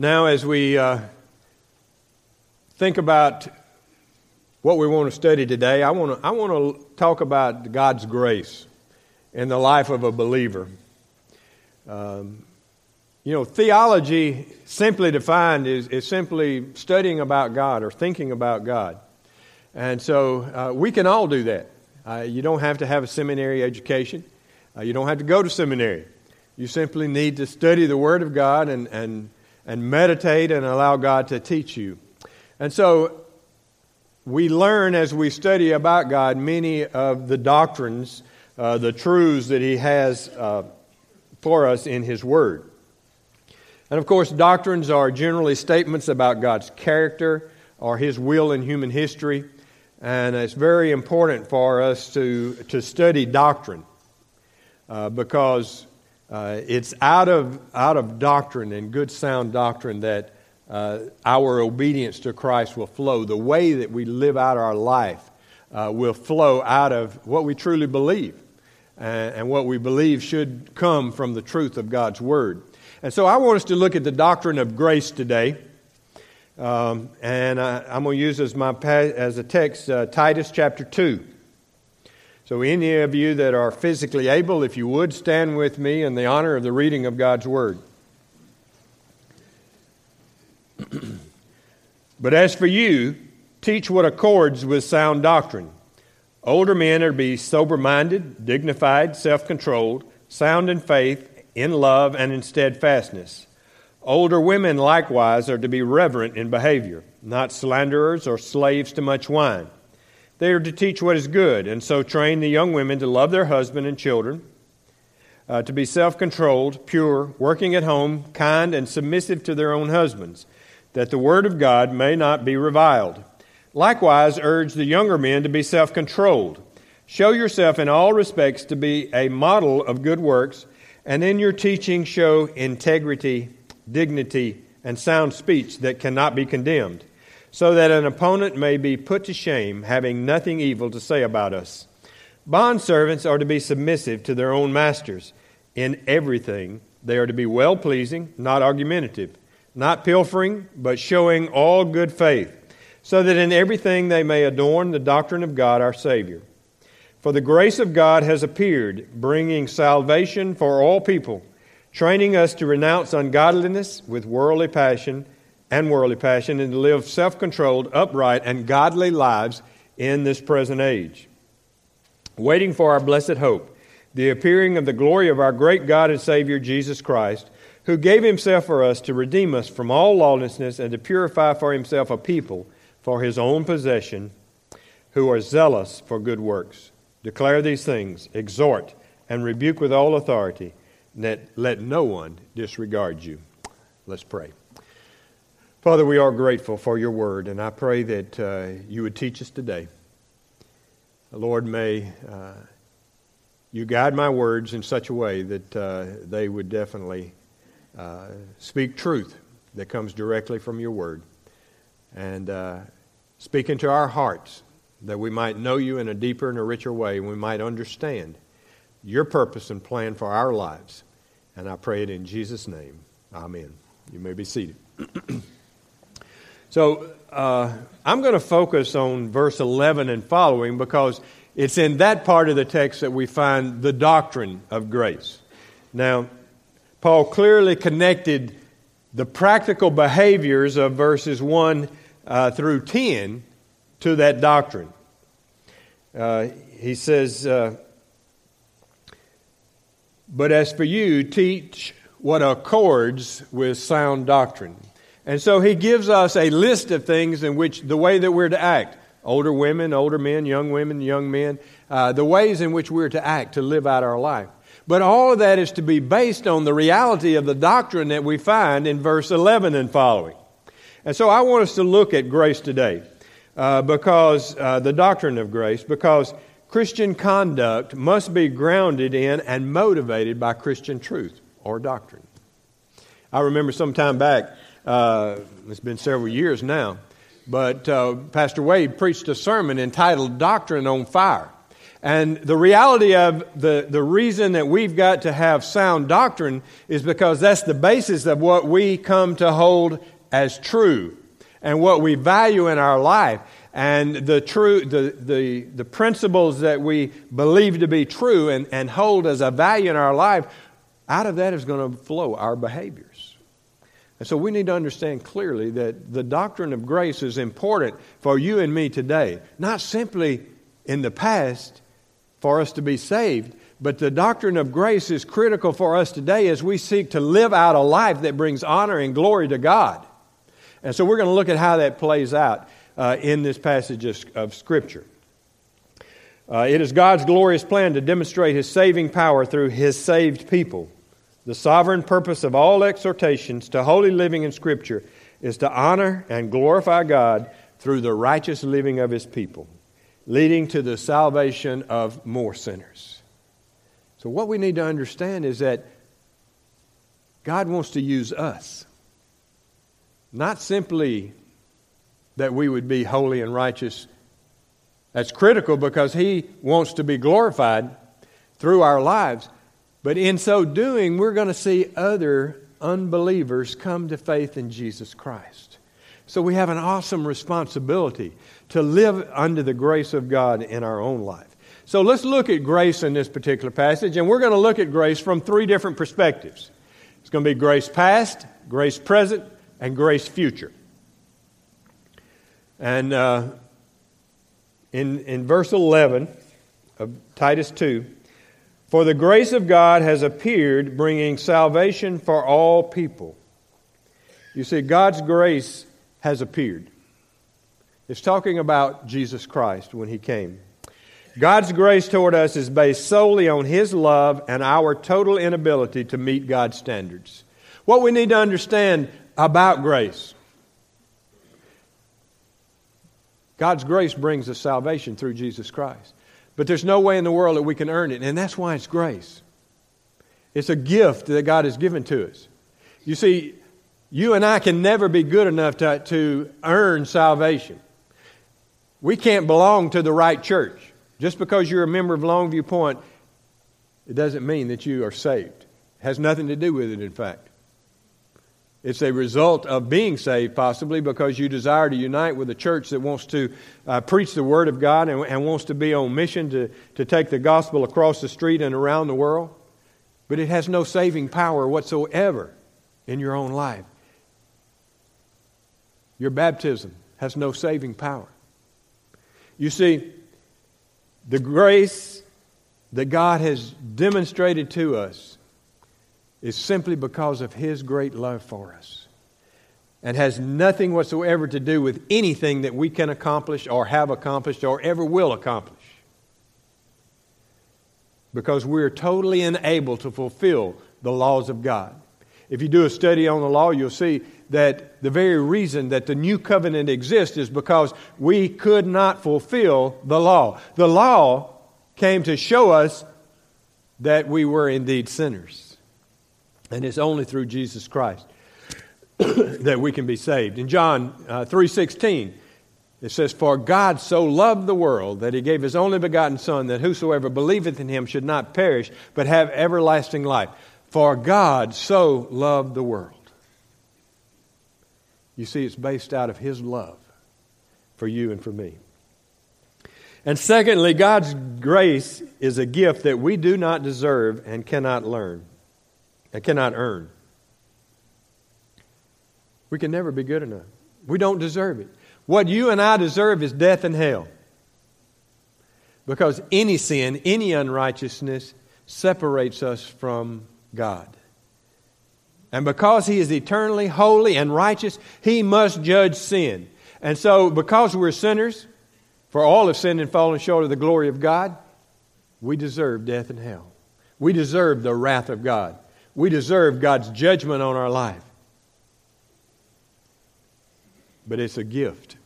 Now, as we uh, think about what we want to study today, I want to, I want to talk about God's grace in the life of a believer. Um, you know, theology, simply defined, is, is simply studying about God or thinking about God. And so uh, we can all do that. Uh, you don't have to have a seminary education, uh, you don't have to go to seminary. You simply need to study the Word of God and, and and meditate and allow God to teach you. And so we learn as we study about God many of the doctrines, uh, the truths that He has uh, for us in His Word. And of course, doctrines are generally statements about God's character or His will in human history. And it's very important for us to, to study doctrine uh, because uh, it's out of, out of doctrine and good sound doctrine that uh, our obedience to Christ will flow. The way that we live out our life uh, will flow out of what we truly believe. And, and what we believe should come from the truth of God's Word. And so I want us to look at the doctrine of grace today. Um, and I, am going to use as, my, as a text uh, Titus chapter 2. So, any of you that are physically able, if you would, stand with me in the honor of the reading of God's Word. but as for you, teach what accords with sound doctrine. Older men are to be sober minded, dignified, self controlled, sound in faith, in love, and in steadfastness. Older women likewise are to be reverent in behavior, not slanderers or slaves to much wine they are to teach what is good, and so train the young women to love their husband and children, uh, to be self controlled, pure, working at home, kind, and submissive to their own husbands, that the word of God may not be reviled. Likewise, urge the younger men to be self controlled. Show yourself in all respects to be a model of good works, and in your teaching show integrity, dignity, and sound speech that cannot be condemned so that an opponent may be put to shame, having nothing evil to say about us. Bondservants are to be submissive to their own masters in everything. They are to be well pleasing, not argumentative, not pilfering, but showing all good faith, so that in everything they may adorn the doctrine of God our Savior. For the grace of God has appeared, bringing salvation for all people, training us to renounce ungodliness with worldly passion and worldly passion and to live self controlled, upright, and godly lives in this present age. Waiting for our blessed hope, the appearing of the glory of our great God and Savior Jesus Christ, who gave himself for us to redeem us from all lawlessness and to purify for himself a people for his own possession who are zealous for good works. Declare these things, exhort, and rebuke with all authority. Let, let no one disregard you. Let's pray. Father, we are grateful for your word, and I pray that uh, you would teach us today. Lord, may uh, you guide my words in such a way that uh, they would definitely uh, speak truth that comes directly from your word. And uh, speak into our hearts that we might know you in a deeper and a richer way, and we might understand your purpose and plan for our lives. And I pray it in Jesus' name. Amen. You may be seated. So uh, I'm going to focus on verse 11 and following because it's in that part of the text that we find the doctrine of grace. Now, Paul clearly connected the practical behaviors of verses 1 uh, through 10 to that doctrine. Uh, he says, uh, But as for you, teach what accords with sound doctrine. And so he gives us a list of things in which the way that we're to act older women, older men, young women, young men, uh, the ways in which we're to act to live out our life. But all of that is to be based on the reality of the doctrine that we find in verse 11 and following. And so I want us to look at grace today uh, because uh, the doctrine of grace, because Christian conduct must be grounded in and motivated by Christian truth or doctrine. I remember some time back, uh, it's been several years now. But uh, Pastor Wade preached a sermon entitled Doctrine on Fire. And the reality of the, the reason that we've got to have sound doctrine is because that's the basis of what we come to hold as true and what we value in our life. And the, true, the, the, the principles that we believe to be true and, and hold as a value in our life, out of that is going to flow our behaviors. And so we need to understand clearly that the doctrine of grace is important for you and me today, not simply in the past for us to be saved, but the doctrine of grace is critical for us today as we seek to live out a life that brings honor and glory to God. And so we're going to look at how that plays out uh, in this passage of, of Scripture. Uh, it is God's glorious plan to demonstrate His saving power through His saved people. The sovereign purpose of all exhortations to holy living in Scripture is to honor and glorify God through the righteous living of His people, leading to the salvation of more sinners. So, what we need to understand is that God wants to use us, not simply that we would be holy and righteous. That's critical because He wants to be glorified through our lives. But in so doing, we're going to see other unbelievers come to faith in Jesus Christ. So we have an awesome responsibility to live under the grace of God in our own life. So let's look at grace in this particular passage, and we're going to look at grace from three different perspectives. It's going to be grace past, grace present, and grace future. And uh, in, in verse 11 of Titus 2, for the grace of God has appeared, bringing salvation for all people. You see, God's grace has appeared. It's talking about Jesus Christ when he came. God's grace toward us is based solely on his love and our total inability to meet God's standards. What we need to understand about grace God's grace brings us salvation through Jesus Christ. But there's no way in the world that we can earn it, and that's why it's grace. It's a gift that God has given to us. You see, you and I can never be good enough to, to earn salvation. We can't belong to the right church. Just because you're a member of Longview Point, it doesn't mean that you are saved. It has nothing to do with it, in fact. It's a result of being saved, possibly because you desire to unite with a church that wants to uh, preach the Word of God and, and wants to be on mission to, to take the gospel across the street and around the world. But it has no saving power whatsoever in your own life. Your baptism has no saving power. You see, the grace that God has demonstrated to us is simply because of His great love for us and has nothing whatsoever to do with anything that we can accomplish or have accomplished or ever will accomplish. Because we're totally unable to fulfill the laws of God. If you do a study on the law, you'll see that the very reason that the new covenant exists is because we could not fulfill the law. The law came to show us that we were indeed sinners. And it's only through Jesus Christ that we can be saved. In John uh, 3:16, it says, "For God so loved the world that he gave his only begotten son that whosoever believeth in him should not perish but have everlasting life." For God so loved the world. You see, it's based out of his love for you and for me. And secondly, God's grace is a gift that we do not deserve and cannot learn and cannot earn. We can never be good enough. We don't deserve it. What you and I deserve is death and hell. Because any sin, any unrighteousness separates us from God. And because He is eternally holy and righteous, He must judge sin. And so, because we're sinners, for all have sinned and fallen short of the glory of God, we deserve death and hell. We deserve the wrath of God. We deserve God's judgment on our life. But it's a gift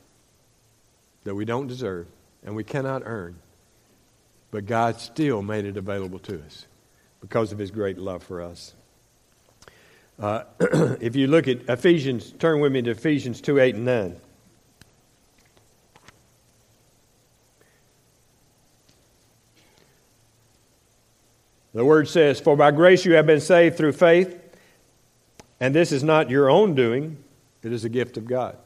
that we don't deserve and we cannot earn. But God still made it available to us because of His great love for us. Uh, if you look at Ephesians, turn with me to Ephesians 2 8 and 9. The word says, For by grace you have been saved through faith, and this is not your own doing, it is a gift of God.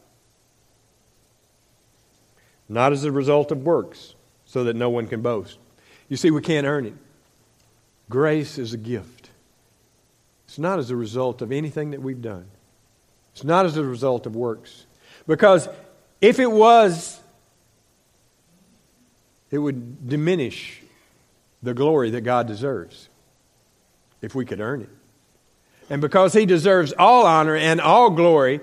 Not as a result of works, so that no one can boast. You see, we can't earn it. Grace is a gift. It's not as a result of anything that we've done, it's not as a result of works. Because if it was, it would diminish the glory that God deserves if we could earn it. And because He deserves all honor and all glory,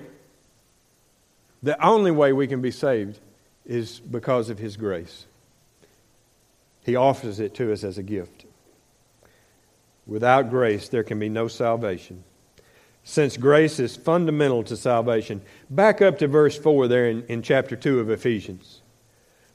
the only way we can be saved is because of His grace. He offers it to us as a gift. Without grace, there can be no salvation. Since grace is fundamental to salvation, back up to verse 4 there in, in chapter 2 of Ephesians.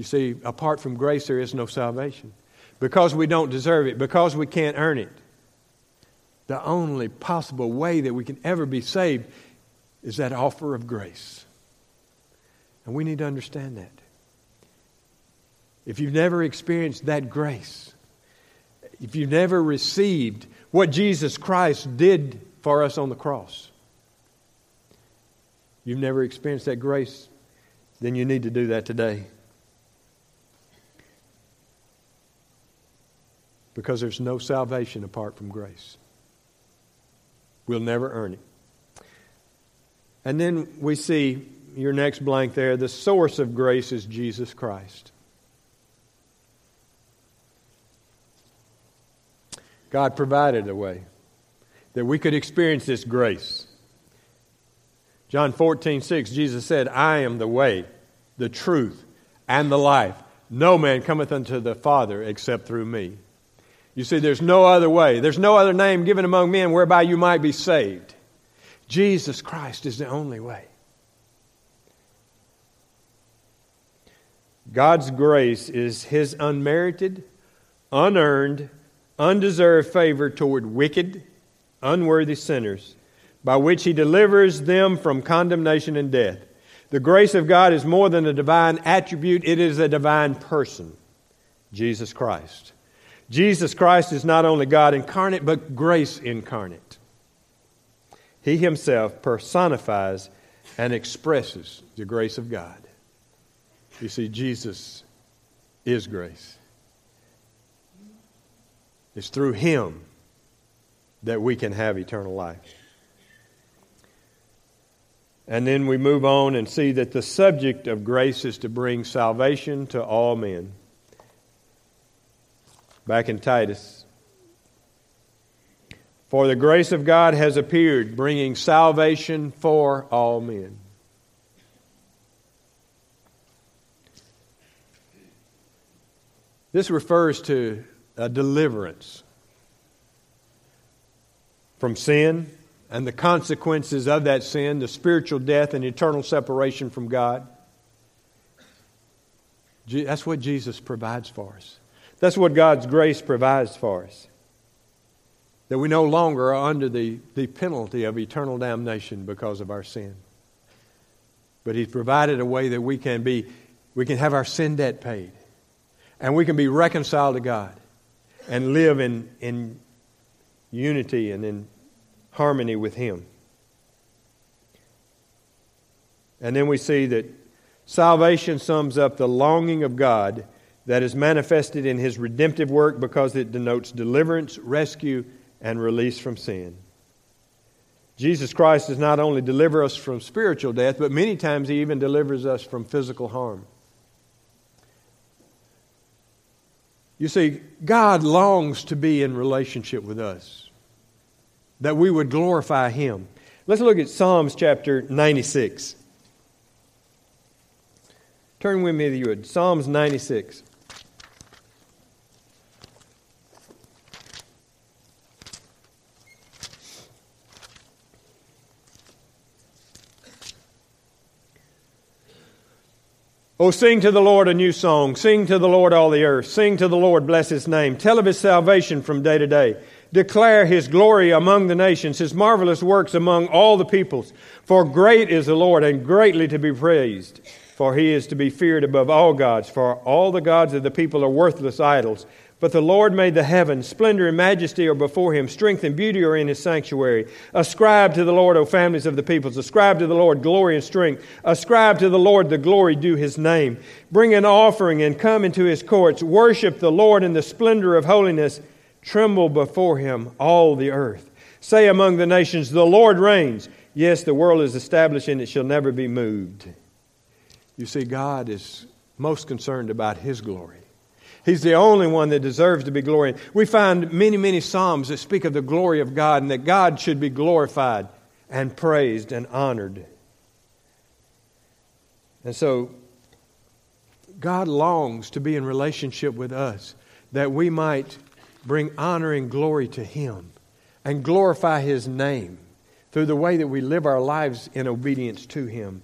You see, apart from grace, there is no salvation. Because we don't deserve it, because we can't earn it. The only possible way that we can ever be saved is that offer of grace. And we need to understand that. If you've never experienced that grace, if you've never received what Jesus Christ did for us on the cross, you've never experienced that grace, then you need to do that today. Because there's no salvation apart from grace. We'll never earn it. And then we see your next blank there the source of grace is Jesus Christ. God provided a way that we could experience this grace. John 14, 6, Jesus said, I am the way, the truth, and the life. No man cometh unto the Father except through me. You see, there's no other way. There's no other name given among men whereby you might be saved. Jesus Christ is the only way. God's grace is His unmerited, unearned, undeserved favor toward wicked, unworthy sinners, by which He delivers them from condemnation and death. The grace of God is more than a divine attribute, it is a divine person, Jesus Christ. Jesus Christ is not only God incarnate, but grace incarnate. He himself personifies and expresses the grace of God. You see, Jesus is grace. It's through him that we can have eternal life. And then we move on and see that the subject of grace is to bring salvation to all men back in Titus. For the grace of God has appeared, bringing salvation for all men. This refers to a deliverance from sin and the consequences of that sin, the spiritual death and eternal separation from God. That's what Jesus provides for us. That's what God's grace provides for us. That we no longer are under the, the penalty of eternal damnation because of our sin. But He's provided a way that we can be, we can have our sin debt paid. And we can be reconciled to God and live in, in unity and in harmony with Him. And then we see that salvation sums up the longing of God that is manifested in his redemptive work because it denotes deliverance, rescue, and release from sin. Jesus Christ does not only deliver us from spiritual death, but many times he even delivers us from physical harm. You see, God longs to be in relationship with us, that we would glorify him. Let's look at Psalms chapter 96. Turn with me if you would. Psalms 96. Oh, sing to the Lord a new song. Sing to the Lord all the earth. Sing to the Lord, bless his name. Tell of his salvation from day to day. Declare his glory among the nations, his marvelous works among all the peoples. For great is the Lord and greatly to be praised. For he is to be feared above all gods. For all the gods of the people are worthless idols. But the Lord made the heavens. Splendor and majesty are before him. Strength and beauty are in his sanctuary. Ascribe to the Lord, O families of the peoples. Ascribe to the Lord glory and strength. Ascribe to the Lord the glory due his name. Bring an offering and come into his courts. Worship the Lord in the splendor of holiness. Tremble before him, all the earth. Say among the nations, The Lord reigns. Yes, the world is established and it shall never be moved. You see, God is most concerned about his glory. He's the only one that deserves to be glorified. We find many, many Psalms that speak of the glory of God and that God should be glorified and praised and honored. And so, God longs to be in relationship with us that we might bring honor and glory to Him and glorify His name through the way that we live our lives in obedience to Him.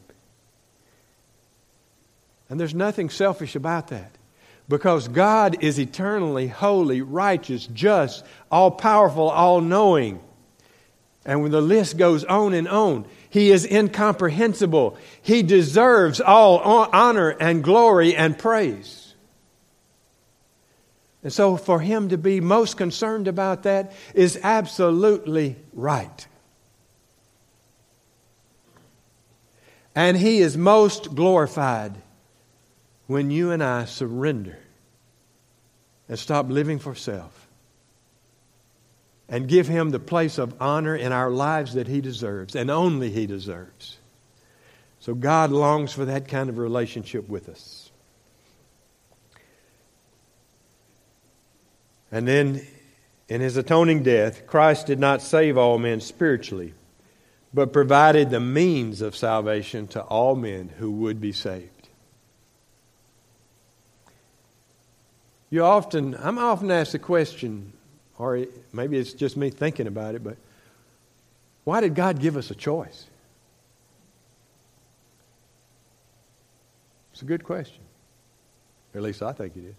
And there's nothing selfish about that. Because God is eternally holy, righteous, just, all powerful, all knowing. And when the list goes on and on, He is incomprehensible. He deserves all honor and glory and praise. And so, for Him to be most concerned about that is absolutely right. And He is most glorified when you and I surrender and stop living for self and give Him the place of honor in our lives that He deserves and only He deserves. So God longs for that kind of relationship with us. And then in His atoning death, Christ did not save all men spiritually, but provided the means of salvation to all men who would be saved. You often, I'm often asked the question, or maybe it's just me thinking about it, but why did God give us a choice? It's a good question. At least I think it is.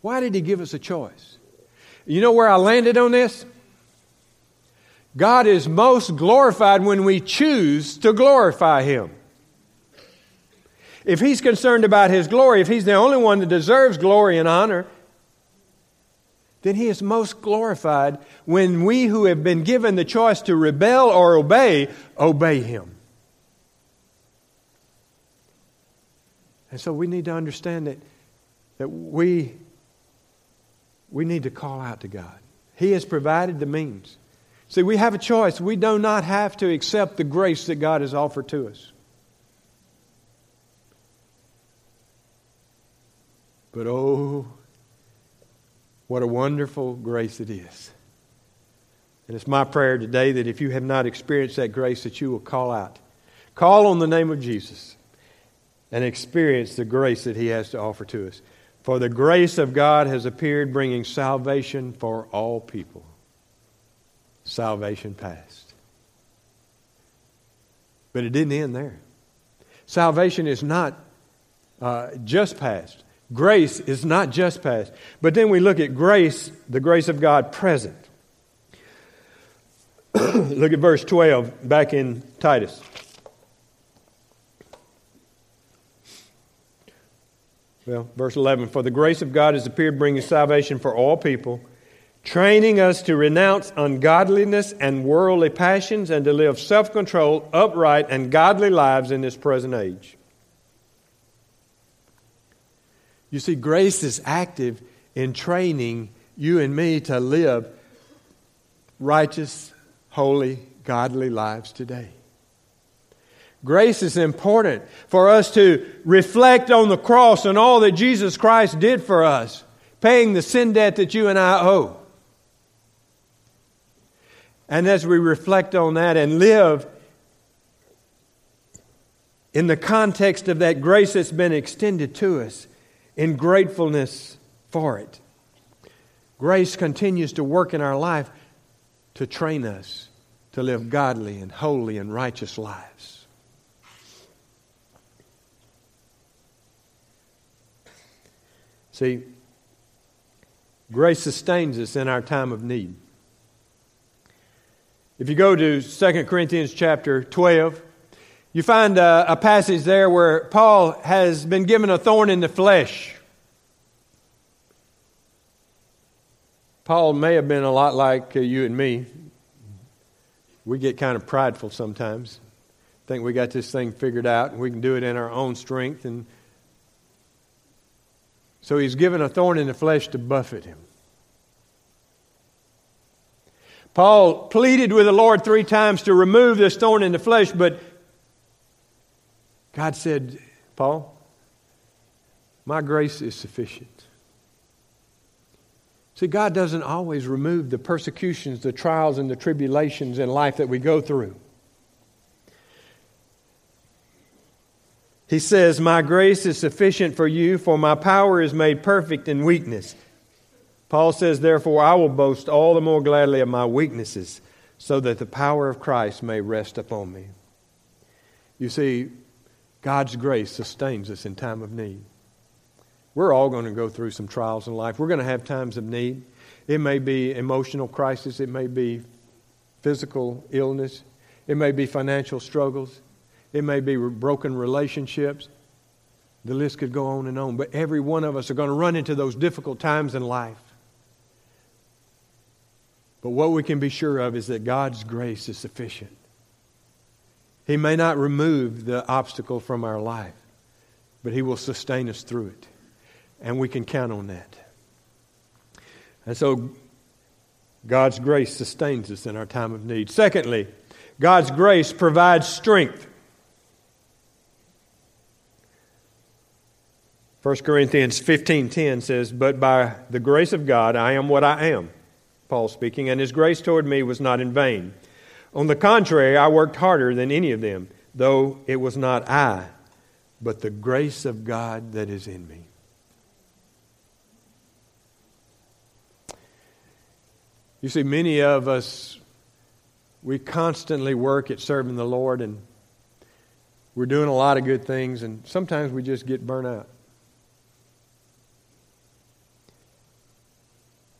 Why did He give us a choice? You know where I landed on this? God is most glorified when we choose to glorify Him. If he's concerned about his glory, if he's the only one that deserves glory and honor, then he is most glorified when we who have been given the choice to rebel or obey, obey him. And so we need to understand that, that we, we need to call out to God. He has provided the means. See, we have a choice. We do not have to accept the grace that God has offered to us. But oh, what a wonderful grace it is. And it's my prayer today that if you have not experienced that grace, that you will call out. Call on the name of Jesus and experience the grace that He has to offer to us. For the grace of God has appeared, bringing salvation for all people. Salvation past. But it didn't end there. Salvation is not uh, just past. Grace is not just past. But then we look at grace, the grace of God present. look at verse 12 back in Titus. Well, verse 11 For the grace of God has appeared, bringing salvation for all people, training us to renounce ungodliness and worldly passions and to live self controlled, upright, and godly lives in this present age You see, grace is active in training you and me to live righteous, holy, godly lives today. Grace is important for us to reflect on the cross and all that Jesus Christ did for us, paying the sin debt that you and I owe. And as we reflect on that and live in the context of that grace that's been extended to us, in gratefulness for it. Grace continues to work in our life to train us to live godly and holy and righteous lives. See, grace sustains us in our time of need. If you go to 2 Corinthians chapter 12, you find a, a, passage there where Paul has been given a thorn in the flesh. Paul may have been a lot like uh, you and me. We get kind of prideful sometimes. Think we got this thing figured out and we can do it in our own strength and so he's given a thorn in the flesh to buffet him. Paul pleaded with the Lord three times to remove this thorn in the flesh, but God said, Paul, my grace is sufficient. See, God doesn't always remove the persecutions, the trials, and the tribulations in life that we go through. He says, My grace is sufficient for you, for my power is made perfect in weakness. Paul says, Therefore, I will boast all the more gladly of my weaknesses, so that the power of Christ may rest upon me. You see, God's grace sustains us in time of need. We're all going to go through some trials in life. We're going to have times of need. It may be emotional crisis, it may be physical illness, it may be financial struggles, it may be broken relationships. The list could go on and on. But every one of us are going to run into those difficult times in life. But what we can be sure of is that God's grace is sufficient. He may not remove the obstacle from our life, but He will sustain us through it. And we can count on that. And so, God's grace sustains us in our time of need. Secondly, God's grace provides strength. 1 Corinthians 15:10 says, "But by the grace of God I am what I am." Paul speaking, and his grace toward me was not in vain. On the contrary, I worked harder than any of them, though it was not I, but the grace of God that is in me. You see, many of us, we constantly work at serving the Lord, and we're doing a lot of good things, and sometimes we just get burnt out.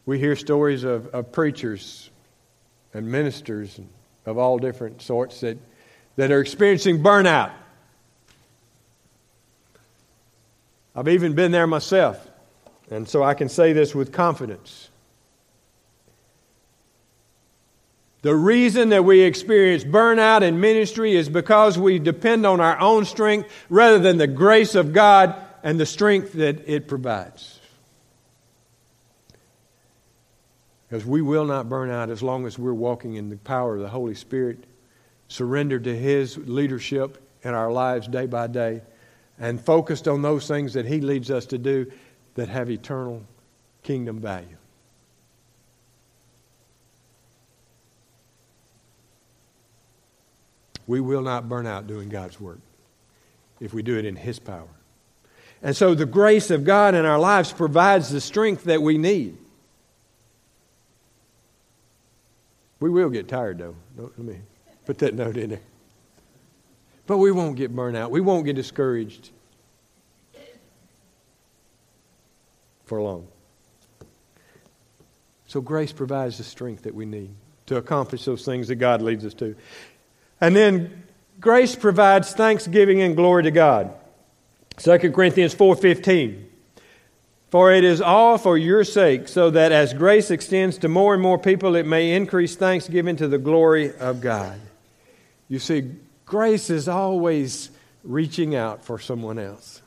We hear stories of, of preachers and ministers of all different sorts that, that are experiencing burnout. I've even been there myself, and so I can say this with confidence. The reason that we experience burnout in ministry is because we depend on our own strength rather than the grace of God and the strength that it provides. Because we will not burn out as long as we're walking in the power of the Holy Spirit, surrendered to His leadership in our lives day by day, and focused on those things that He leads us to do that have eternal kingdom value. We will not burn out doing God's work if we do it in His power. And so the grace of God in our lives provides the strength that we need. We will get tired, though. Let me put that note in there. But we won't get burnt out. We won't get discouraged for long. So, grace provides the strength that we need to accomplish those things that God leads us to. And then, grace provides thanksgiving and glory to God. 2 Corinthians 4.15 for it is all for your sake, so that as grace extends to more and more people, it may increase thanksgiving to the glory of God. You see, grace is always reaching out for someone else.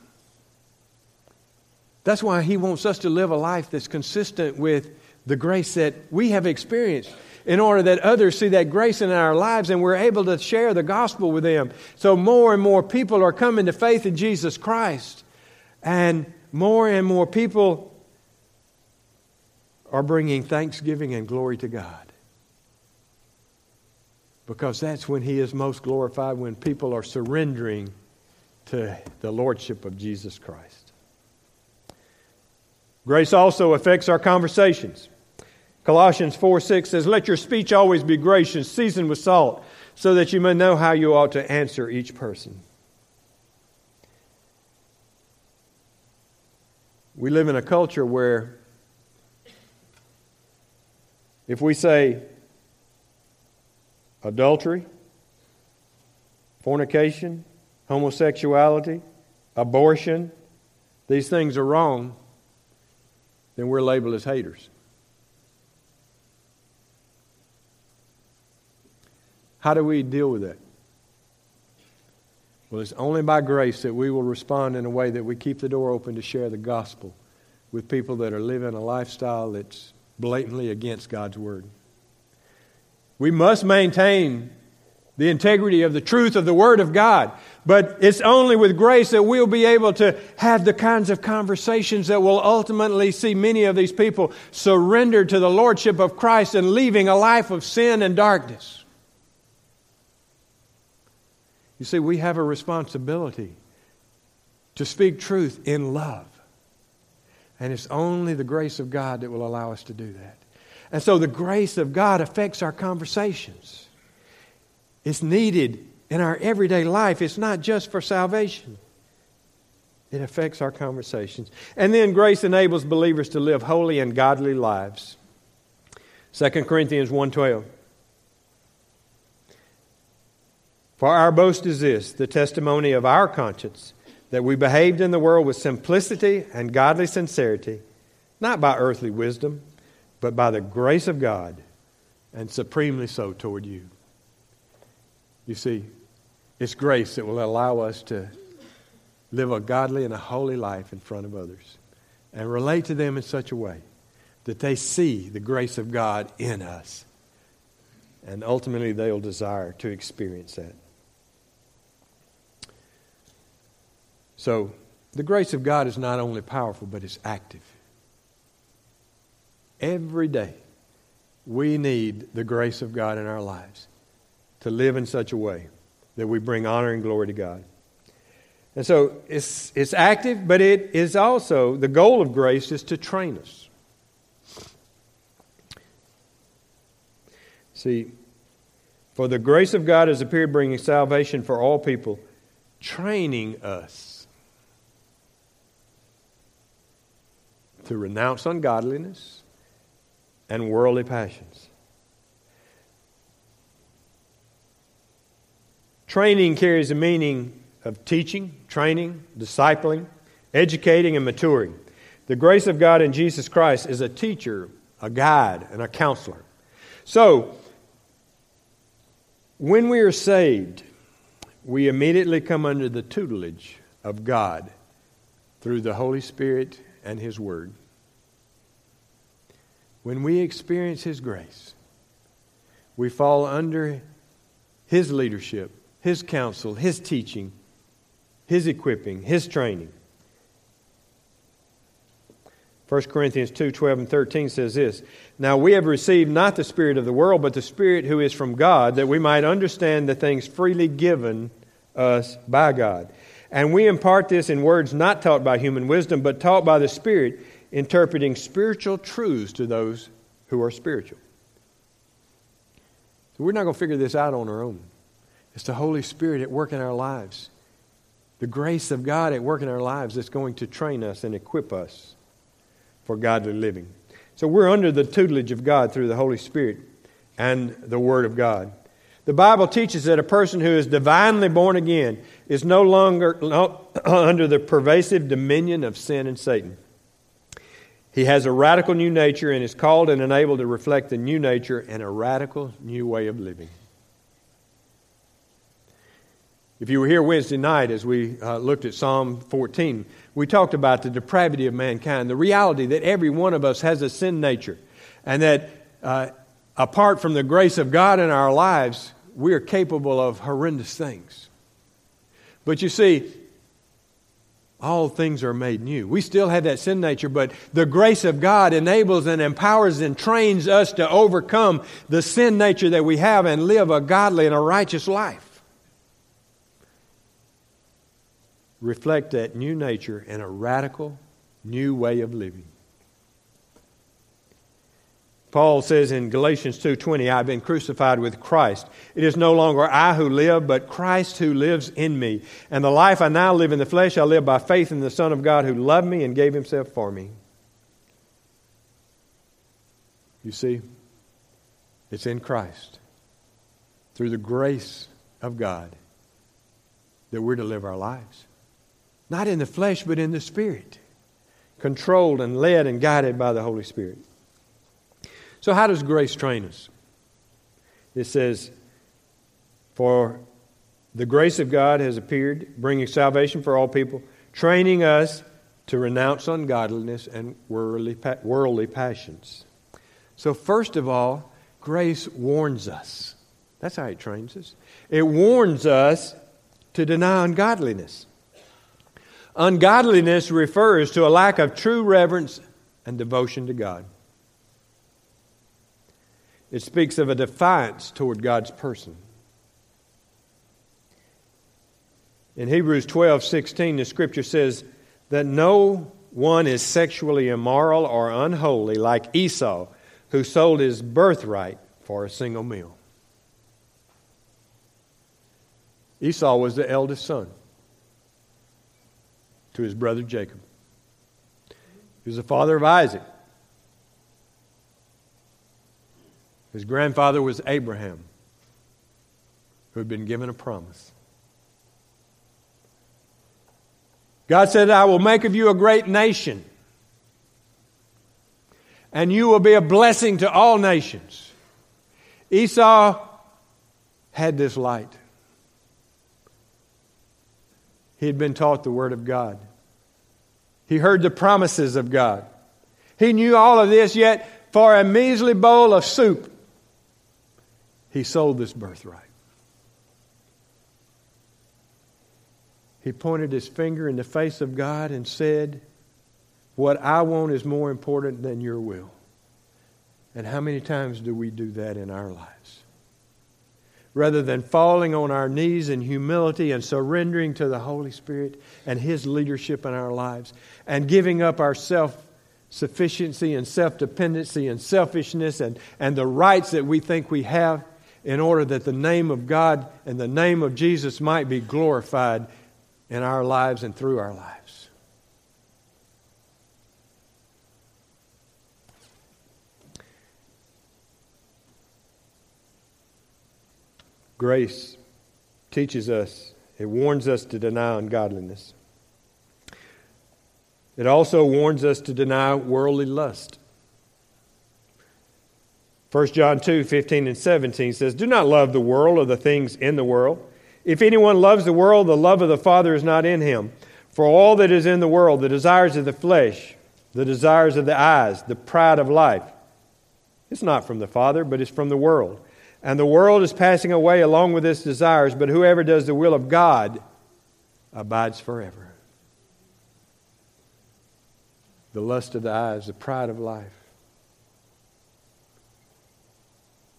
That's why He wants us to live a life that's consistent with the grace that we have experienced in order that others see that grace in our lives and we're able to share the gospel with them. So more and more people are coming to faith in Jesus Christ. And more and more people are bringing thanksgiving and glory to God. Because that's when He is most glorified, when people are surrendering to the Lordship of Jesus Christ. Grace also affects our conversations. Colossians 4 6 says, Let your speech always be gracious, seasoned with salt, so that you may know how you ought to answer each person. We live in a culture where if we say adultery, fornication, homosexuality, abortion, these things are wrong, then we're labeled as haters. How do we deal with that? Well, it's only by grace that we will respond in a way that we keep the door open to share the gospel with people that are living a lifestyle that's blatantly against God's word. We must maintain the integrity of the truth of the Word of God. But it's only with grace that we'll be able to have the kinds of conversations that will ultimately see many of these people surrender to the Lordship of Christ and leaving a life of sin and darkness. You see, we have a responsibility to speak truth in love. And it's only the grace of God that will allow us to do that. And so the grace of God affects our conversations. It's needed in our everyday life. It's not just for salvation. It affects our conversations. And then grace enables believers to live holy and godly lives. 2 Corinthians 1:12 For our boast is this, the testimony of our conscience, that we behaved in the world with simplicity and godly sincerity, not by earthly wisdom, but by the grace of God, and supremely so toward you. You see, it's grace that will allow us to live a godly and a holy life in front of others and relate to them in such a way that they see the grace of God in us. And ultimately, they'll desire to experience that. So, the grace of God is not only powerful, but it's active. Every day, we need the grace of God in our lives to live in such a way that we bring honor and glory to God. And so it's, it's active, but it is also, the goal of grace is to train us. See, for the grace of God has appeared, bringing salvation for all people, training us to renounce ungodliness and worldly passions. Training carries the meaning of teaching, training, discipling, educating, and maturing. The grace of God in Jesus Christ is a teacher, a guide, and a counselor. So, when we are saved, we immediately come under the tutelage of God through the Holy Spirit and His Word. When we experience His grace, we fall under His leadership, His counsel, His teaching, His equipping, His training. 1 Corinthians 2 12 and 13 says this Now we have received not the Spirit of the world, but the Spirit who is from God, that we might understand the things freely given us by God. And we impart this in words not taught by human wisdom, but taught by the Spirit interpreting spiritual truths to those who are spiritual. So we're not going to figure this out on our own. It's the Holy Spirit at work in our lives, the grace of God at work in our lives that's going to train us and equip us for godly living. So we're under the tutelage of God through the Holy Spirit and the Word of God. The Bible teaches that a person who is divinely born again is no longer under the pervasive dominion of sin and Satan. He has a radical new nature and is called and enabled to reflect the new nature and a radical new way of living. If you were here Wednesday night as we uh, looked at Psalm 14, we talked about the depravity of mankind, the reality that every one of us has a sin nature, and that uh, apart from the grace of God in our lives, we are capable of horrendous things. But you see, all things are made new. We still have that sin nature, but the grace of God enables and empowers and trains us to overcome the sin nature that we have and live a godly and a righteous life. Reflect that new nature in a radical new way of living. Paul says in Galatians 2:20, I've been crucified with Christ. It is no longer I who live, but Christ who lives in me. And the life I now live in the flesh, I live by faith in the Son of God who loved me and gave himself for me. You see, it's in Christ, through the grace of God, that we're to live our lives. Not in the flesh, but in the Spirit, controlled and led and guided by the Holy Spirit. So, how does grace train us? It says, For the grace of God has appeared, bringing salvation for all people, training us to renounce ungodliness and worldly, worldly passions. So, first of all, grace warns us. That's how it trains us. It warns us to deny ungodliness. Ungodliness refers to a lack of true reverence and devotion to God. It speaks of a defiance toward God's person. In Hebrews 12 16, the scripture says that no one is sexually immoral or unholy like Esau, who sold his birthright for a single meal. Esau was the eldest son to his brother Jacob. He was the father of Isaac. His grandfather was Abraham, who had been given a promise. God said, I will make of you a great nation, and you will be a blessing to all nations. Esau had this light. He had been taught the Word of God. He heard the promises of God. He knew all of this, yet for a measly bowl of soup, he sold this birthright. He pointed his finger in the face of God and said, What I want is more important than your will. And how many times do we do that in our lives? Rather than falling on our knees in humility and surrendering to the Holy Spirit and His leadership in our lives and giving up our self sufficiency and self dependency and selfishness and, and the rights that we think we have in order that the name of God and the name of Jesus might be glorified in our lives and through our lives. Grace teaches us, it warns us to deny ungodliness. It also warns us to deny worldly lust. 1 John 2 15 and 17 says, Do not love the world or the things in the world. If anyone loves the world, the love of the Father is not in him. For all that is in the world, the desires of the flesh, the desires of the eyes, the pride of life, it's not from the Father, but it's from the world. And the world is passing away along with its desires, but whoever does the will of God abides forever. The lust of the eyes, the pride of life.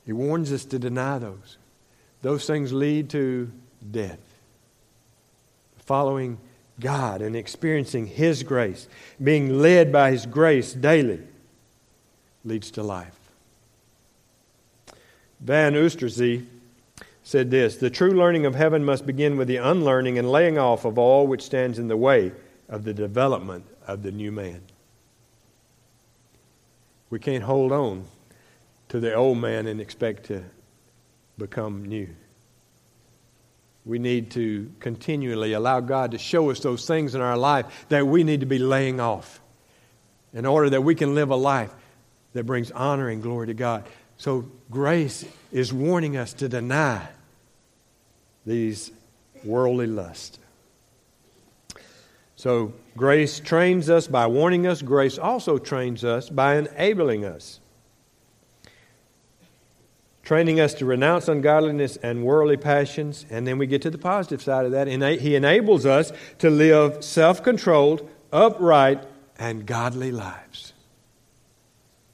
He warns us to deny those. Those things lead to death. Following God and experiencing His grace, being led by His grace daily, leads to life. Van Oosterzee said this The true learning of heaven must begin with the unlearning and laying off of all which stands in the way of the development of the new man. We can't hold on to the old man and expect to become new. We need to continually allow God to show us those things in our life that we need to be laying off in order that we can live a life that brings honor and glory to God. So, grace is warning us to deny these worldly lusts. So, grace trains us by warning us, grace also trains us by enabling us training us to renounce ungodliness and worldly passions. And then we get to the positive side of that. He enables us to live self controlled, upright, and godly lives.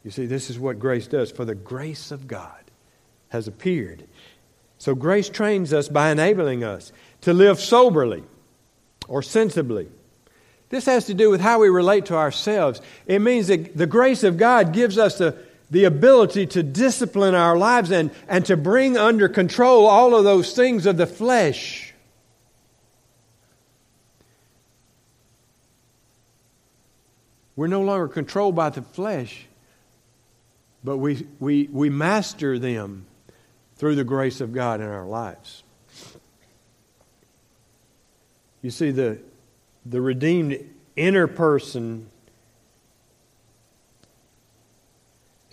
You see, this is what grace does. For the grace of God has appeared. So grace trains us by enabling us to live soberly or sensibly. This has to do with how we relate to ourselves. It means that the grace of God gives us the the ability to discipline our lives and, and to bring under control all of those things of the flesh. We're no longer controlled by the flesh, but we, we, we master them through the grace of God in our lives. You see, the, the redeemed inner person.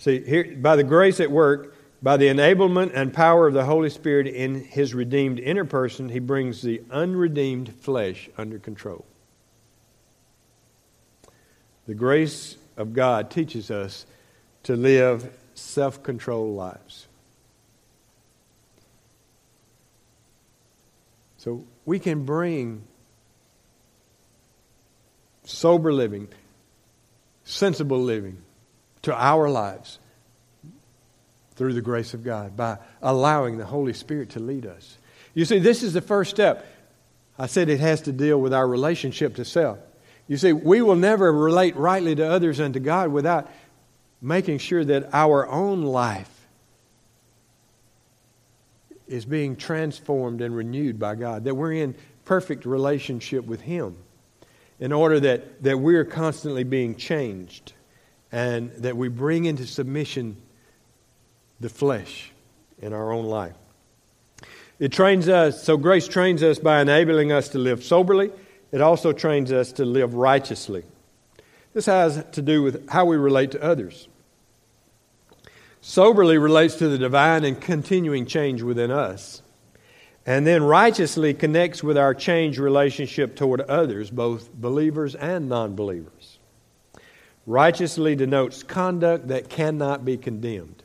See, here, by the grace at work, by the enablement and power of the Holy Spirit in his redeemed inner person, he brings the unredeemed flesh under control. The grace of God teaches us to live self controlled lives. So we can bring sober living, sensible living to our lives through the grace of God by allowing the Holy Spirit to lead us. You see, this is the first step. I said it has to deal with our relationship to self. You see, we will never relate rightly to others and to God without making sure that our own life is being transformed and renewed by God, that we're in perfect relationship with Him, in order that, that we're constantly being changed and that we bring into submission the flesh in our own life. It trains us, so grace trains us by enabling us to live soberly it also trains us to live righteously. This has to do with how we relate to others. Soberly relates to the divine and continuing change within us. And then righteously connects with our changed relationship toward others, both believers and non believers. Righteously denotes conduct that cannot be condemned.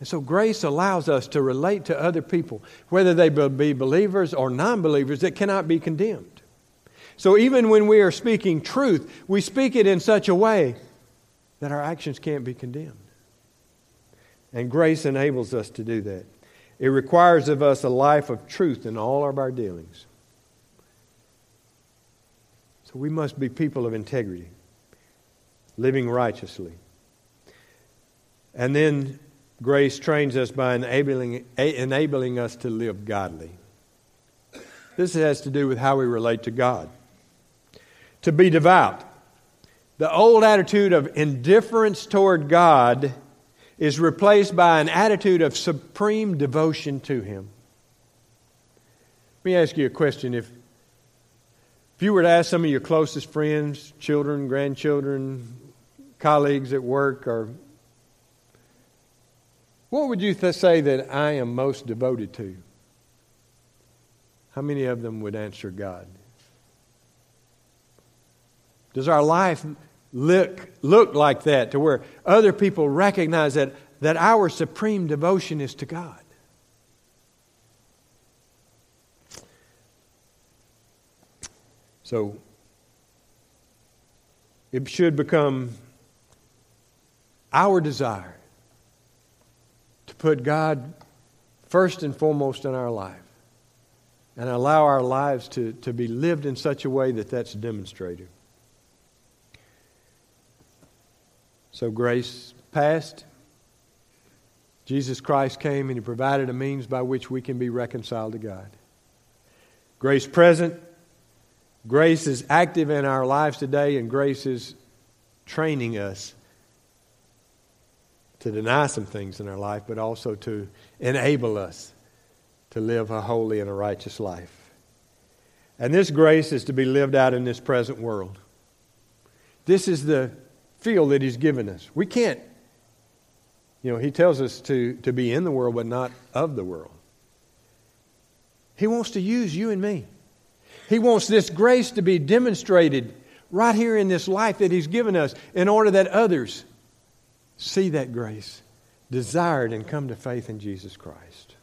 And so grace allows us to relate to other people, whether they be believers or non believers, that cannot be condemned. So even when we are speaking truth, we speak it in such a way that our actions can't be condemned. And grace enables us to do that. It requires of us a life of truth in all of our dealings. So we must be people of integrity, living righteously. And then Grace trains us by enabling, enabling us to live godly. This has to do with how we relate to God. To be devout. The old attitude of indifference toward God is replaced by an attitude of supreme devotion to Him. Let me ask you a question. If, if you were to ask some of your closest friends, children, grandchildren, colleagues at work, or what would you th- say that I am most devoted to? How many of them would answer God? Does our life look, look like that to where other people recognize that, that our supreme devotion is to God? So, it should become our desire to put God first and foremost in our life and allow our lives to, to be lived in such a way that that's demonstrated. So, grace passed. Jesus Christ came and He provided a means by which we can be reconciled to God. Grace present. Grace is active in our lives today, and grace is training us to deny some things in our life, but also to enable us to live a holy and a righteous life. And this grace is to be lived out in this present world. This is the field that He's given us. We can't, you know, He tells us to, to be in the world, but not of the world. He wants to use you and me. He wants this grace to be demonstrated right here in this life that He's given us in order that others see that grace, desired, and come to faith in Jesus Christ.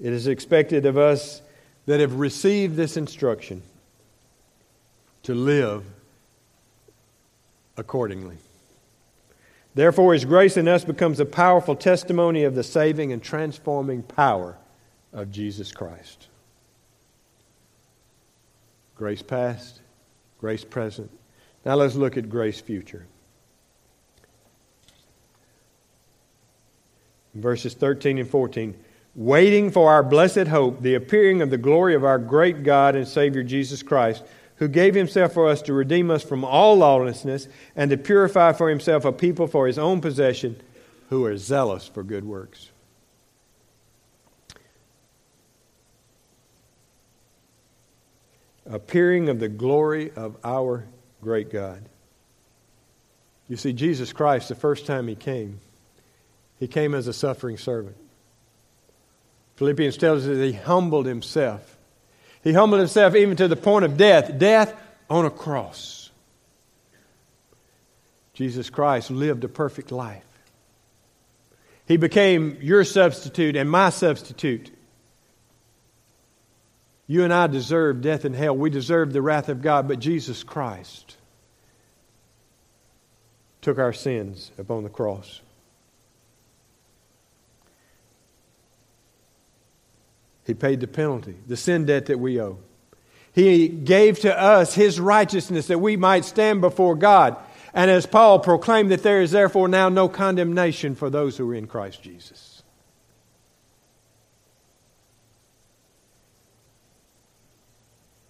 It is expected of us that have received this instruction to live accordingly. Therefore, His grace in us becomes a powerful testimony of the saving and transforming power of Jesus Christ. Grace past, grace present. Now let's look at grace future. Verses 13 and 14. Waiting for our blessed hope, the appearing of the glory of our great God and Savior Jesus Christ, who gave himself for us to redeem us from all lawlessness and to purify for himself a people for his own possession who are zealous for good works. Appearing of the glory of our great God. You see, Jesus Christ, the first time he came, he came as a suffering servant. Philippians tells us that he humbled himself. He humbled himself even to the point of death, death on a cross. Jesus Christ lived a perfect life. He became your substitute and my substitute. You and I deserve death and hell. We deserve the wrath of God, but Jesus Christ took our sins upon the cross. He paid the penalty, the sin debt that we owe. He gave to us His righteousness that we might stand before God. And as Paul proclaimed, that there is therefore now no condemnation for those who are in Christ Jesus.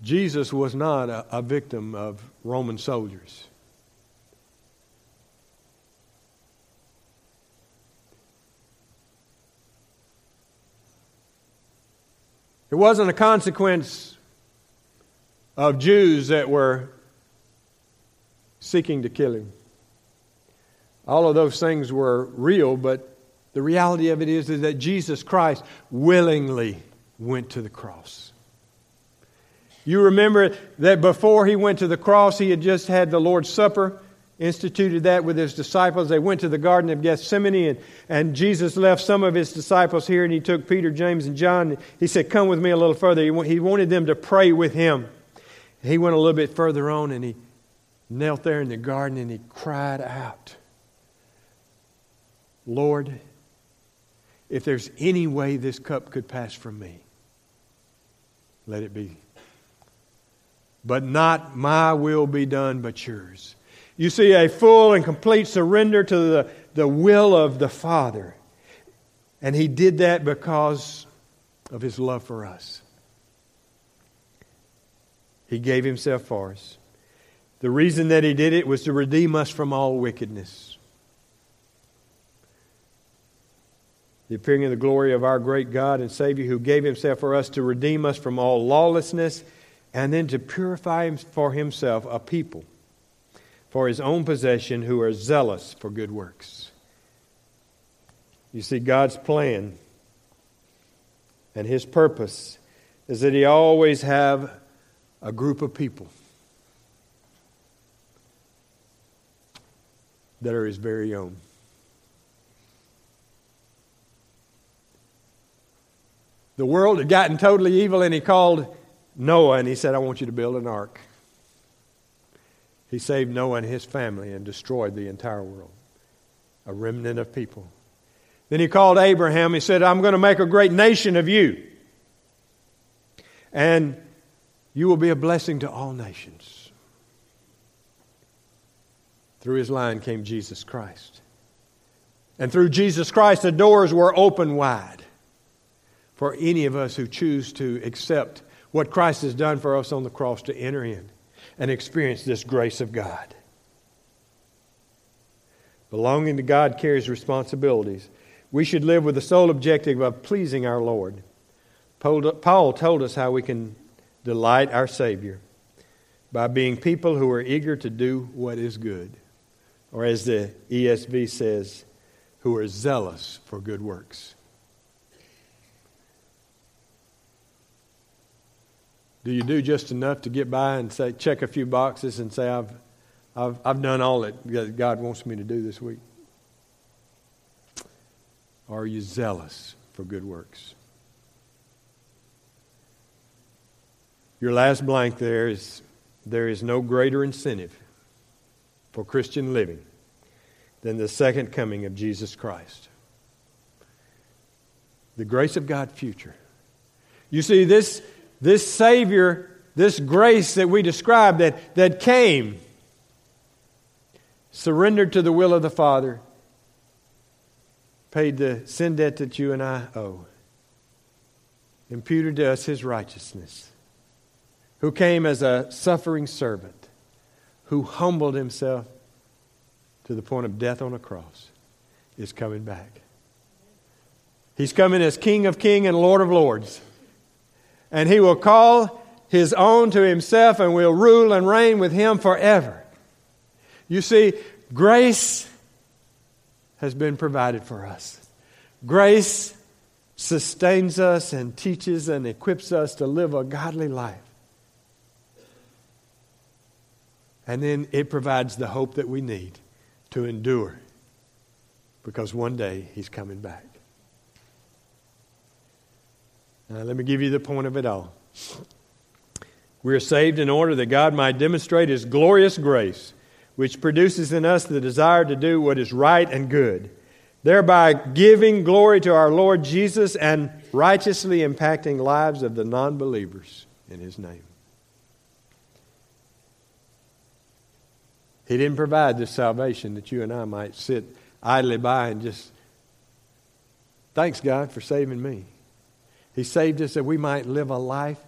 Jesus was not a, a victim of Roman soldiers. It wasn't a consequence of Jews that were seeking to kill him. All of those things were real, but the reality of it is, is that Jesus Christ willingly went to the cross. You remember that before he went to the cross, he had just had the Lord's Supper instituted that with his disciples. They went to the Garden of Gethsemane, and, and Jesus left some of his disciples here, and he took Peter, James, and John. He said, Come with me a little further. He, he wanted them to pray with him. He went a little bit further on, and he knelt there in the garden, and he cried out, Lord, if there's any way this cup could pass from me, let it be. But not my will be done, but yours. You see a full and complete surrender to the, the will of the Father. And he did that because of his love for us. He gave himself for us. The reason that he did it was to redeem us from all wickedness. The appearing of the glory of our great God and Savior who gave himself for us to redeem us from all lawlessness and then to purify for himself a people for his own possession who are zealous for good works. You see, God's plan and his purpose is that he always have a group of people that are his very own. The world had gotten totally evil, and he called Noah and he said, I want you to build an ark. He saved Noah and his family and destroyed the entire world, a remnant of people. Then he called Abraham. He said, I'm going to make a great nation of you. And you will be a blessing to all nations. Through his line came Jesus Christ. And through Jesus Christ, the doors were open wide for any of us who choose to accept what Christ has done for us on the cross to enter in and experience this grace of God. Belonging to God carries responsibilities. We should live with the sole objective of pleasing our Lord. Paul told us how we can delight our Savior by being people who are eager to do what is good, or as the ESV says, who are zealous for good works. Do you do just enough to get by and say, check a few boxes and say, I've, I've, I've done all that God wants me to do this week? Are you zealous for good works? Your last blank there is there is no greater incentive for Christian living than the second coming of Jesus Christ. The grace of God future. You see, this this Savior, this grace that we described that, that came, surrendered to the will of the Father, paid the sin debt that you and I owe, imputed to us his righteousness, who came as a suffering servant, who humbled himself to the point of death on a cross, is coming back. He's coming as King of Kings and Lord of Lords. And he will call his own to himself and will rule and reign with him forever. You see, grace has been provided for us. Grace sustains us and teaches and equips us to live a godly life. And then it provides the hope that we need to endure because one day he's coming back. Now, let me give you the point of it all. We are saved in order that God might demonstrate his glorious grace which produces in us the desire to do what is right and good, thereby giving glory to our Lord Jesus and righteously impacting lives of the non believers in His name. He didn't provide this salvation that you and I might sit idly by and just, thanks God for saving me. He saved us that we might live a life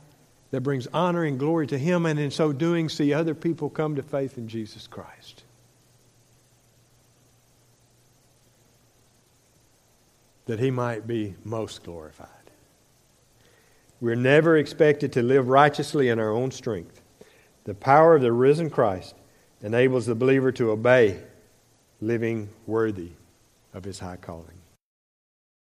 that brings honor and glory to Him, and in so doing, see other people come to faith in Jesus Christ. That He might be most glorified. We're never expected to live righteously in our own strength. The power of the risen Christ enables the believer to obey, living worthy of His high calling.